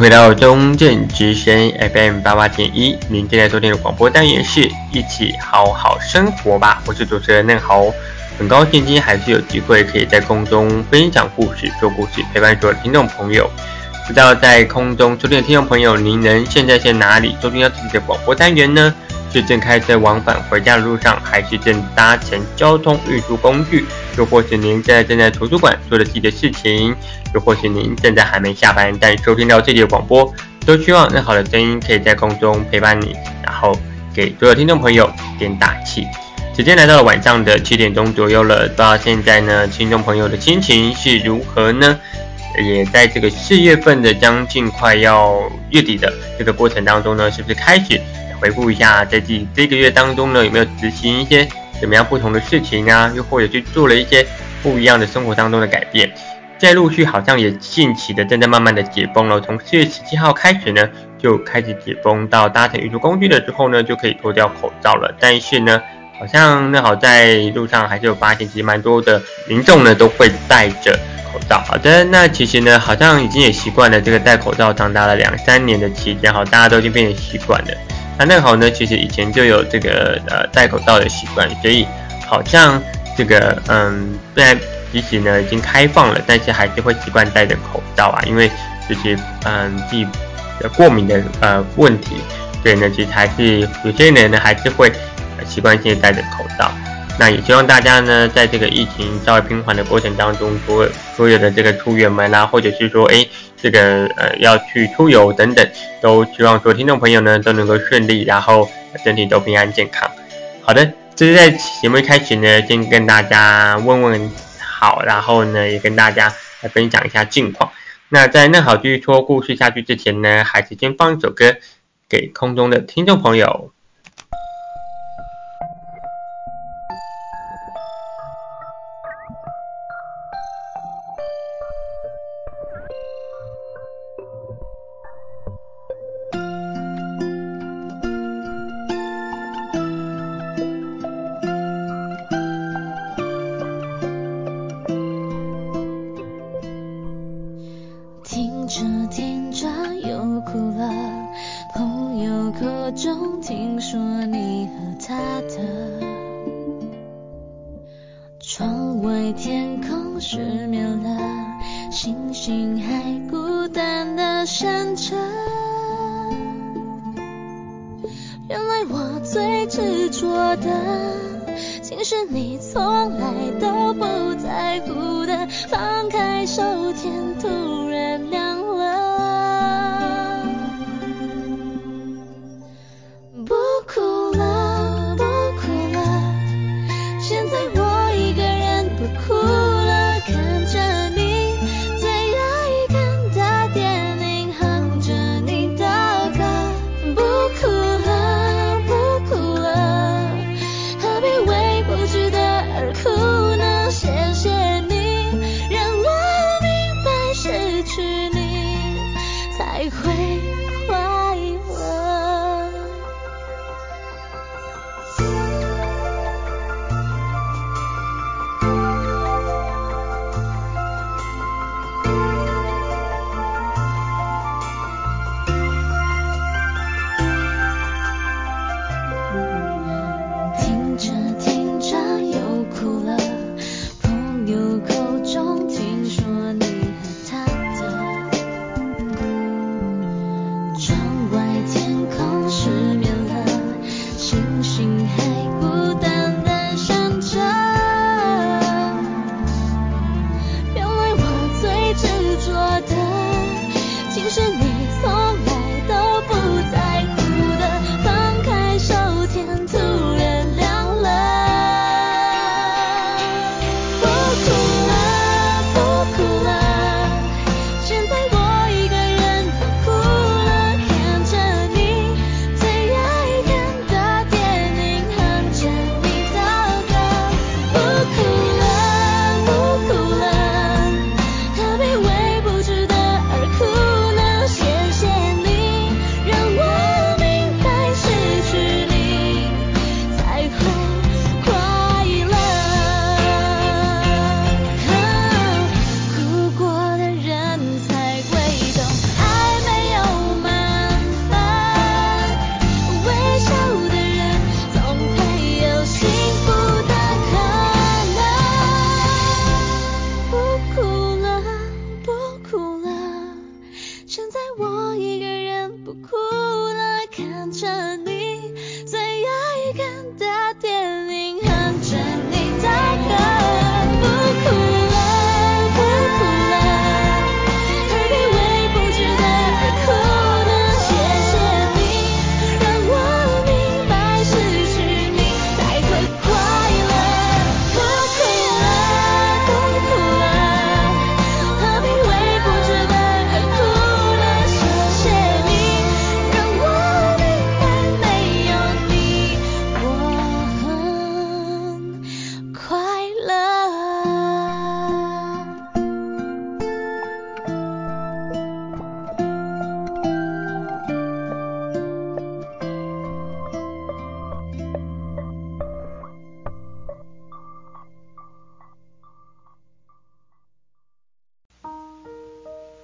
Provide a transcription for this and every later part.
回到中正之声 FM 八八点一，您正在收听的广播单元是一起好好生活吧，我是主持人嫩豪，很高兴今天还是有机会可以在空中分享故事、做故事，陪伴所有听众朋友。不知道在空中收听的听众朋友，您能现在在哪里收听到自己的广播单元呢？是正开车往返回家的路上，还是正搭乘交通运输工具？又或是您现在正在图书馆做着自己的事情？又或是您现在还没下班，但收听到这里的广播，都希望那好的声音可以在空中陪伴你，然后给所有听众朋友点打气。时间来到了晚上的七点钟左右了，不知道现在呢，听众朋友的心情是如何呢？也在这个四月份的将近快要月底的这个过程当中呢，是不是开始？回顾一下，在这这个月当中呢，有没有执行一些怎么样不同的事情啊？又或者去做了一些不一样的生活当中的改变？在陆续好像也近期的正在慢慢的解封了。从四月十七号开始呢，就开始解封，到搭乘运输工具的时候呢，就可以脱掉口罩了。但是呢，好像那好在路上还是有发现，其实蛮多的民众呢都会戴着口罩。好的，那其实呢，好像已经也习惯了这个戴口罩长达了两三年的期间，好，大家都已经变成习惯了。那嫩豪呢，其实以前就有这个呃戴口罩的习惯，所以好像这个嗯，虽然即使呢已经开放了，但是还是会习惯戴着口罩啊，因为就是嗯自己过敏的呃问题，所以呢其实还是有些人呢还是会习惯性戴着口罩。那也希望大家呢，在这个疫情稍微平缓的过程当中，所所有的这个出远门啊，或者是说，哎，这个呃要去出游等等，都希望说听众朋友呢都能够顺利，然后身体都平安健康。好的，这是在节目一开始呢，先跟大家问问好，然后呢也跟大家来分享一下近况。那在那好继续说故事下去之前呢，还是先放一首歌给空中的听众朋友。中听说你和他的。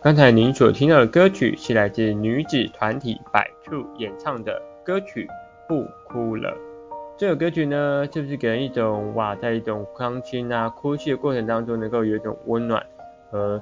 刚才您所听到的歌曲是来自女子团体百处演唱的歌曲《不哭了》。这首歌曲呢，是不是给人一种哇，在一种伤心啊、哭泣的过程当中，能够有一种温暖和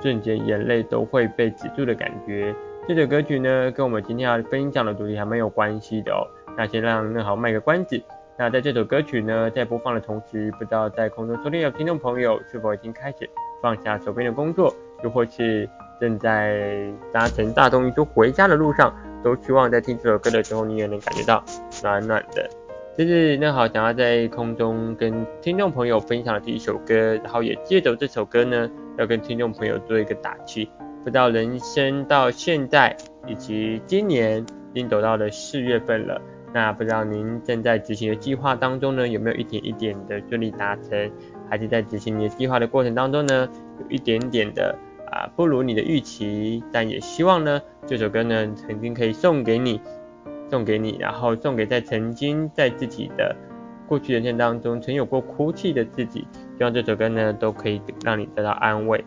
瞬间眼泪都会被止住的感觉？这首歌曲呢，跟我们今天要分享的主题还蛮有关系的哦。那先让嫩豪卖个关子。那在这首歌曲呢，在播放的同时，不知道在空中收听的听众朋友是否已经开始放下手边的工作？又或是正在搭乘大众运输回家的路上，都希望在听这首歌的时候，你也能感觉到暖暖的。这是那好想要在空中跟听众朋友分享的第一首歌，然后也借着这首歌呢，要跟听众朋友做一个打气。不知道人生到现在以及今年已经走到了四月份了，那不知道您正在执行的计划当中呢，有没有一点一点的顺利达成？还是在执行你的计划的过程当中呢，有一点点的。啊，不如你的预期，但也希望呢，这首歌呢，曾经可以送给你，送给你，然后送给在曾经在自己的过去人生当中曾有过哭泣的自己，希望这首歌呢，都可以让你得到安慰。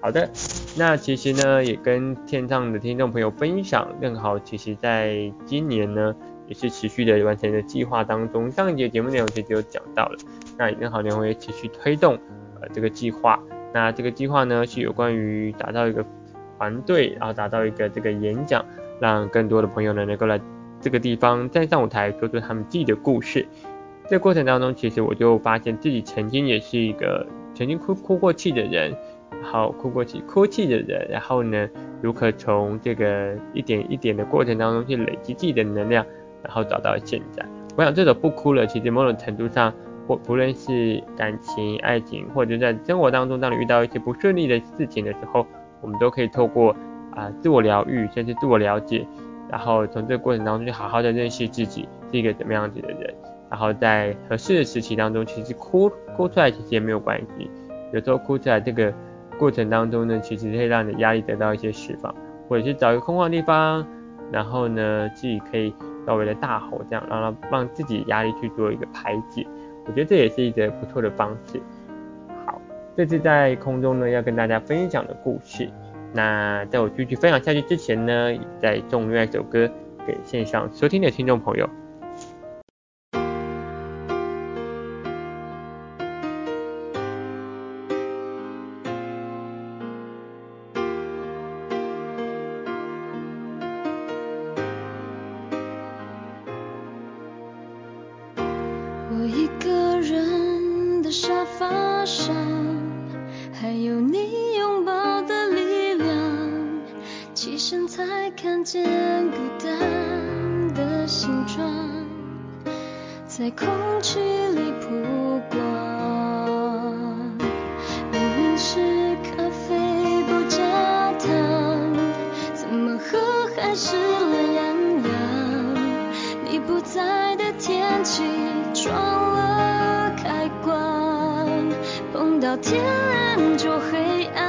好的，那其实呢，也跟线上的听众朋友分享，正好其实在今年呢，也是持续的完成的计划当中，上一节节目内容其实有讲到了，那嫩豪年会持续推动呃这个计划。那这个计划呢，是有关于打造一个团队，然后打造一个这个演讲，让更多的朋友呢能够来这个地方站上舞台，说出他们自己的故事。这过程当中，其实我就发现自己曾经也是一个曾经哭哭过气的人，然后哭过气哭泣的人，然后呢，如何从这个一点一点的过程当中去累积自己的能量，然后找到现在。我想这首不哭了，其实某种程度上。或不论是感情、爱情，或者在生活当中，当你遇到一些不顺利的事情的时候，我们都可以透过啊、自我疗愈，甚至自我了解，然后从这个过程当中去好好的认识自己是一个怎么样子的人，然后在合适的时期当中，其实哭哭出来其实也没有关系，有时候哭出来这个过程当中呢，其实会让你压力得到一些释放，或者是找一个空旷的地方，然后呢自己可以稍微的大吼这样，让它让自己压力去做一个排解。我觉得这也是一个不错的方式。好，这是在空中呢要跟大家分享的故事。那在我继续分享下去之前呢，也再送另外一首歌给线上收听的听众朋友。到天暗就黑暗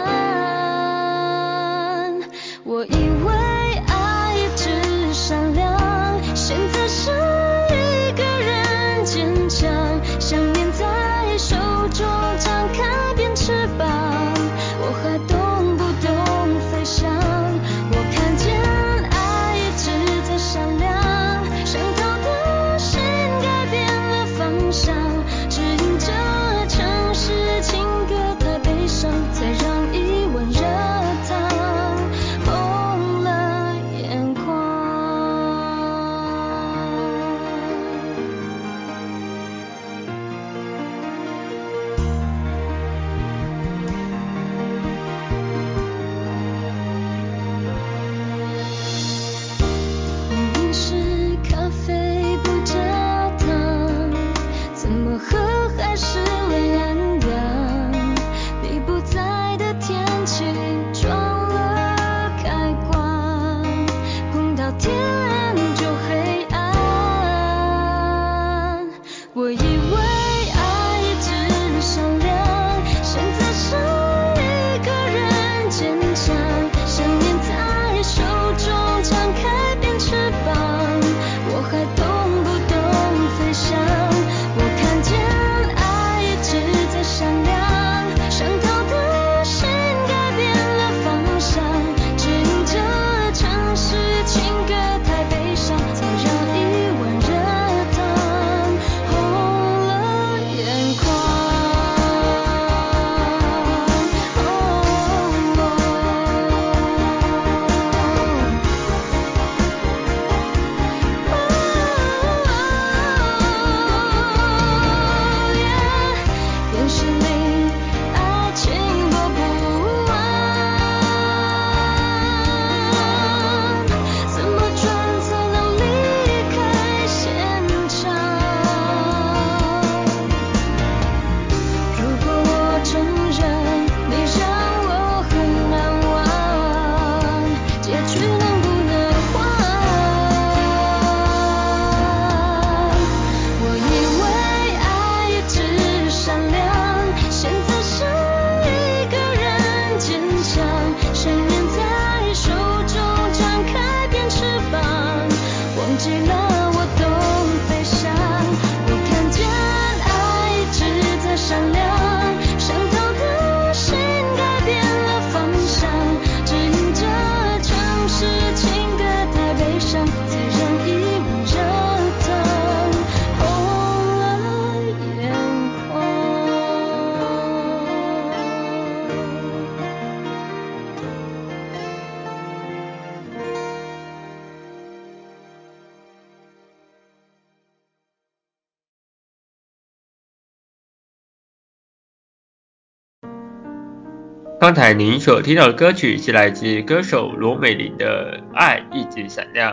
刚才您所听到的歌曲是来自歌手罗美玲的《爱一直闪亮》。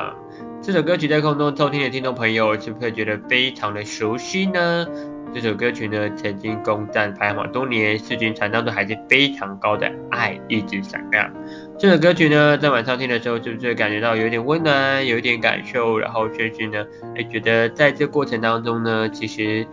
这首歌曲在空中收听的听众朋友，是不是觉得非常的熟悉呢？这首歌曲呢，曾经攻占排行榜多年，世均传唱度还是非常高的《爱一直闪亮》。这首歌曲呢，在晚上听的时候，是不是感觉到有点温暖，有一点感受？然后甚至呢，哎，觉得在这过程当中呢，其实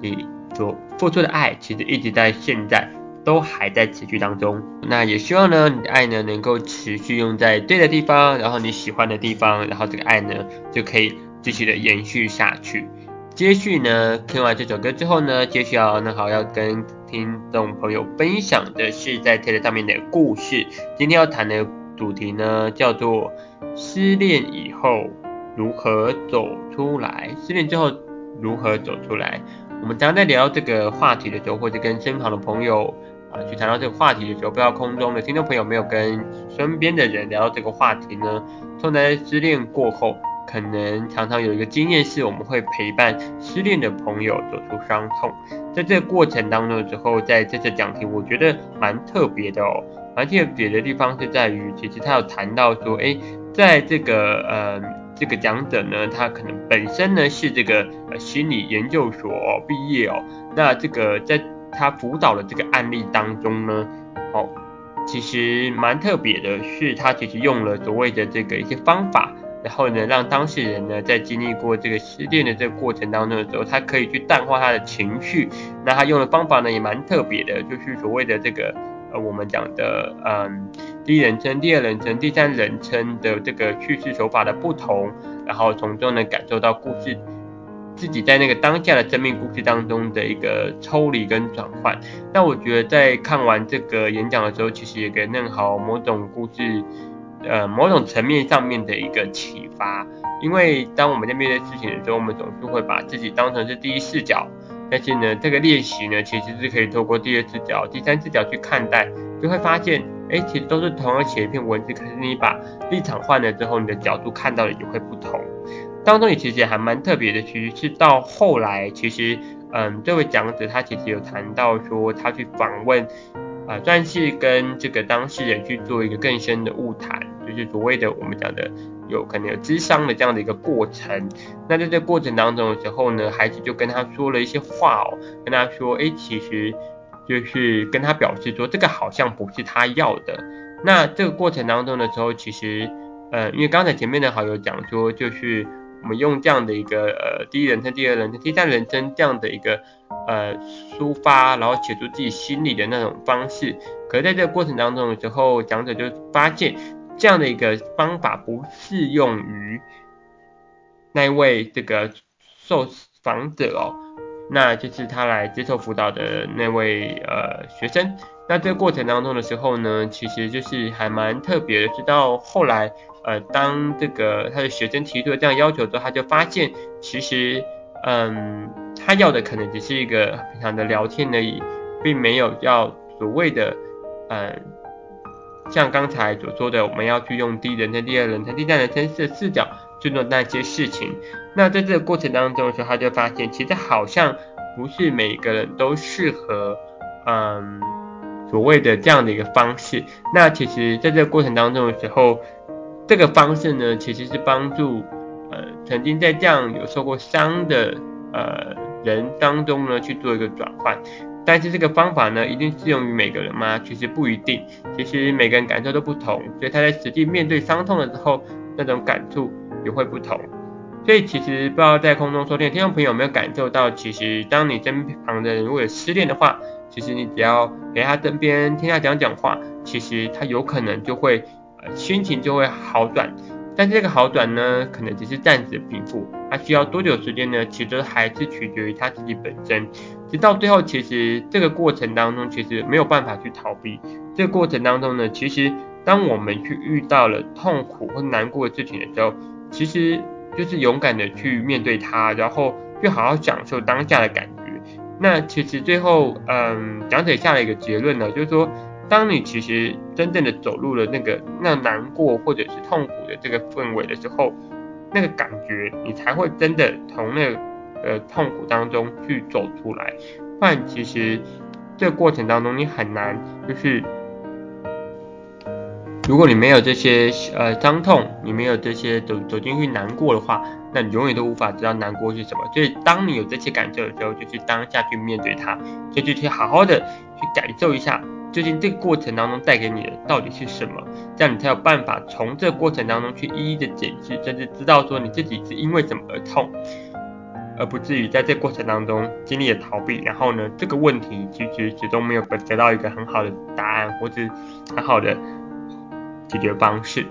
你所付出的爱，其实一直在现在。都还在持续当中，那也希望呢，你的爱呢能够持续用在对的地方，然后你喜欢的地方，然后这个爱呢就可以继续的延续下去。接续呢，听完这首歌之后呢，接下来呢好要跟听众朋友分享的是在 TED 上面的故事。今天要谈的主题呢叫做失恋以后如何走出来，失恋之后如何走出来。我们常常在聊这个话题的时候，或者跟身旁的朋友。啊，去谈到这个话题的时候，不知道空中的听众朋友没有跟身边的人聊到这个话题呢？通常在失恋过后，可能常常有一个经验是，我们会陪伴失恋的朋友走出伤痛。在这个过程当中的时候，在这次讲题，我觉得蛮特别的哦。蛮特别的地方是在于，其实他有谈到说，诶，在这个呃这个讲者呢，他可能本身呢是这个呃心理研究所毕业哦，那这个在。他辅导的这个案例当中呢，哦，其实蛮特别的是，他其实用了所谓的这个一些方法，然后呢，让当事人呢在经历过这个失恋的这个过程当中的时候，他可以去淡化他的情绪。那他用的方法呢也蛮特别的，就是所谓的这个呃我们讲的嗯第一人称、第二人称、第三人称的这个叙事手法的不同，然后从中呢感受到故事。自己在那个当下的生命故事当中的一个抽离跟转换，那我觉得在看完这个演讲的时候，其实也给嫩豪某种故事，呃，某种层面上面的一个启发。因为当我们在面对事情的时候，我们总是会把自己当成是第一视角，但是呢，这个练习呢，其实是可以透过第二视角、第三视角去看待，就会发现，哎，其实都是同样写一篇文字，可是你把立场换了之后，你的角度看到的也会不同。当中也其实还蛮特别的，其实是到后来，其实，嗯，这位讲者他其实有谈到说，他去访问，啊、呃，算是跟这个当事人去做一个更深的晤谈，就是所谓的我们讲的有可能有咨商的这样的一个过程。那在这过程当中的时候呢，孩子就跟他说了一些话哦，跟他说，哎，其实就是跟他表示说，这个好像不是他要的。那这个过程当中的时候，其实，呃，因为刚才前面的好友讲说，就是。我们用这样的一个呃第一人称、第二人称、第三人称这样的一个呃抒发，然后写出自己心里的那种方式。可是在这个过程当中的时候，讲者就发现这样的一个方法不适用于那位这个受访者哦，那就是他来接受辅导的那位呃学生。那这个过程当中的时候呢，其实就是还蛮特别的，直到后来。呃，当这个他的学生提出了这样要求之后，他就发现其实，嗯，他要的可能只是一个平常的聊天而已，并没有要所谓的，嗯，像刚才所说的，我们要去用第一人称、第二人称、第三人称的视角去做那些事情。那在这个过程当中的时候，他就发现其实好像不是每个人都适合，嗯，所谓的这样的一个方式。那其实在这个过程当中的时候，这个方式呢，其实是帮助呃曾经在这样有受过伤的呃人当中呢去做一个转换，但是这个方法呢一定适用于每个人吗？其实不一定，其实每个人感受都不同，所以他在实际面对伤痛的时候，那种感触也会不同。所以其实不知道在空中说听听众朋友有没有感受到，其实当你身旁的人如果有失恋的话，其实你只要给他身边听他讲讲话，其实他有可能就会。心情就会好转，但是这个好转呢，可能只是暂时平复，它需要多久时间呢？其实还是取决于他自己本身。直到最后，其实这个过程当中，其实没有办法去逃避。这个过程当中呢，其实当我们去遇到了痛苦或难过的事情的时候，其实就是勇敢的去面对它，然后去好好享受当下的感觉。那其实最后，嗯，讲者下了一个结论呢，就是说。当你其实真正的走入了那个那难过或者是痛苦的这个氛围的时候，那个感觉你才会真的从那个呃痛苦当中去走出来。不然其实这过程当中你很难就是如果你没有这些呃伤痛，你没有这些走走进去难过的话，那你永远都无法知道难过是什么。所以当你有这些感受的时候，就去当下去面对它，就去去好好的去感受一下，究竟这个过程当中带给你的到底是什么，这样你才有办法从这个过程当中去一一的检视，甚至知道说你自己是因为什么而痛。而不至于在这过程当中经历了逃避，然后呢，这个问题其实始终没有得到一个很好的答案，或者很好的解决方式。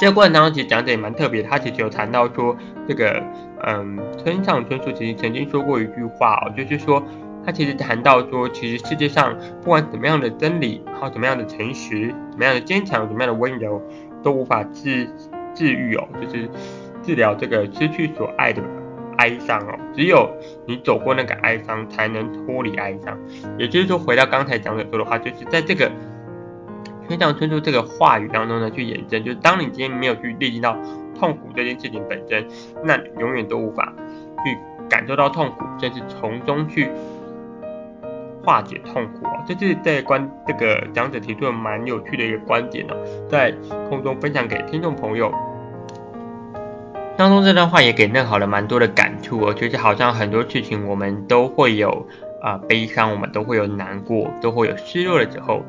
这个过程当中其实讲的也蛮特别，他其实有谈到说，这个嗯，村上春树其实曾经说过一句话哦，就是说他其实谈到说，其实世界上不管怎么样的真理，还有怎么样的诚实，怎么样的坚强，怎么样的温柔，都无法治治愈哦，就是治疗这个失去所爱的。哀伤哦，只有你走过那个哀伤，才能脱离哀伤。也就是说，回到刚才讲的说的话，就是在这个村上春树这个话语当中呢，去验证，就是当你今天没有去历经到痛苦这件事情本身，那永远都无法去感受到痛苦，甚至从中去化解痛苦啊。这是在观这个讲者提出的蛮有趣的一个观点呢，在空中分享给听众朋友。当中这段话也给嫩好了蛮多的感触哦，就是好像很多事情我们都会有啊、悲伤，我们都会有难过，都会有失落的时候，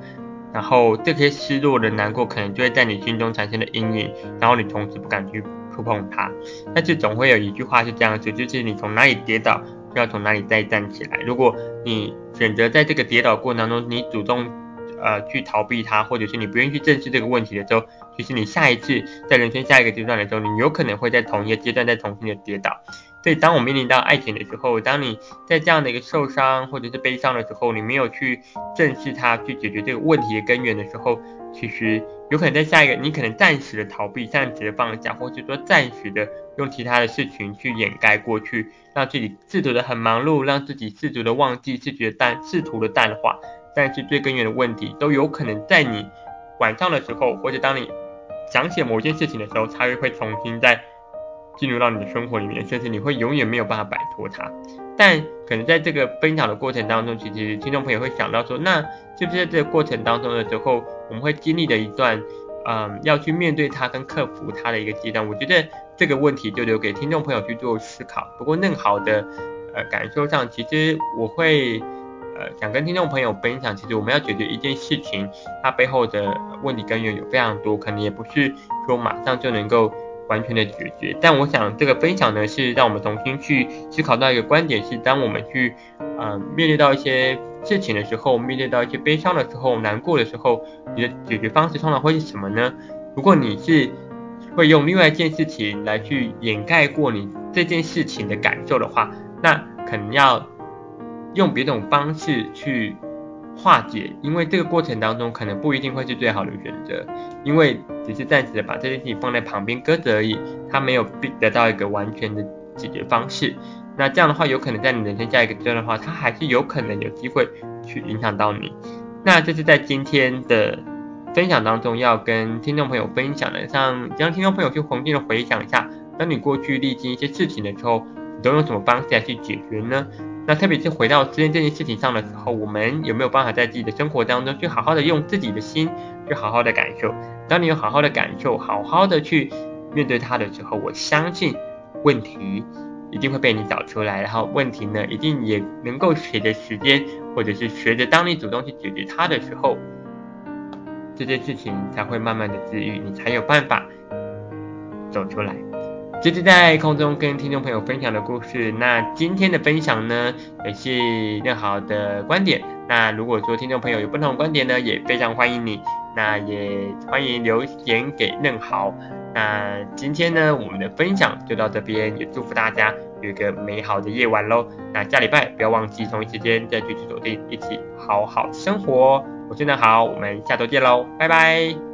然后这些失落的难过可能就会在你心中产生了阴影，然后你从此不敢去触碰它。但是总会有一句话是这样子，就是你从哪里跌倒，就要从哪里再站起来。如果你选择在这个跌倒过程当中，你主动呃去逃避它，或者是你不愿意去正视这个问题的时候，其实你下一次在人生下一个阶段的时候，你有可能会在同一个阶段再重新的跌倒。所以当我面临到爱情的时候，当你在这样的一个受伤或者是悲伤的时候，你没有去正视它，去解决这个问题的根源的时候，其实有可能在下一个，你可能暂时的逃避，暂时的放下，或者说暂时的用其他的事情去掩盖过去，让自己试图的很忙碌，让自己试图的忘记，试图的淡，试图的淡化，但是最根源的问题都有可能在你晚上的时候，或者当你。想起某件事情的时候，它又会重新再进入到你的生活里面，甚至你会永远没有办法摆脱它。但可能在这个分享的过程当中，其实听众朋友会想到说，那是不是在这个过程当中的时候，我们会经历的一段，嗯，要去面对它跟克服它的一个阶段？我觉得这个问题就留给听众朋友去做思考。不过，嫩好的呃感受上，其实我会。呃，想跟听众朋友分享，其实我们要解决一件事情，它背后的问题根源有非常多，可能也不是说马上就能够完全的解决。但我想这个分享呢，是让我们重新去思考到一个观点，是当我们去呃面对到一些事情的时候，面对到一些悲伤的时候、难过的时候，你的解决方式通常会是什么呢？如果你是会用另外一件事情来去掩盖过你这件事情的感受的话，那可能要。用别种方式去化解，因为这个过程当中可能不一定会是最好的选择，因为只是暂时的把这件事情放在旁边搁着而已，它没有必得到一个完全的解决方式。那这样的话，有可能在你人生下一个阶段的话，它还是有可能有机会去影响到你。那这是在今天的分享当中要跟听众朋友分享的，像让听众朋友去重新的回想一下，当你过去历经一些事情的时候，你都用什么方式来去解决呢？那特别是回到之前这件事情上的时候，我们有没有办法在自己的生活当中去好好的用自己的心去好好的感受？当你有好好的感受，好好的去面对它的时候，我相信问题一定会被你找出来，然后问题呢，一定也能够随着时间，或者是随着当你主动去解决它的时候，这件事情才会慢慢的治愈，你才有办法走出来。这是在空中跟听众朋友分享的故事。那今天的分享呢，也是任豪的观点。那如果说听众朋友有不同的观点呢，也非常欢迎你。那也欢迎留言给任豪。那今天呢，我们的分享就到这边，也祝福大家有一个美好的夜晚喽。那下礼拜不要忘记同一时间再继续锁定，一起好好生活。我是任豪，我们下周见喽，拜拜。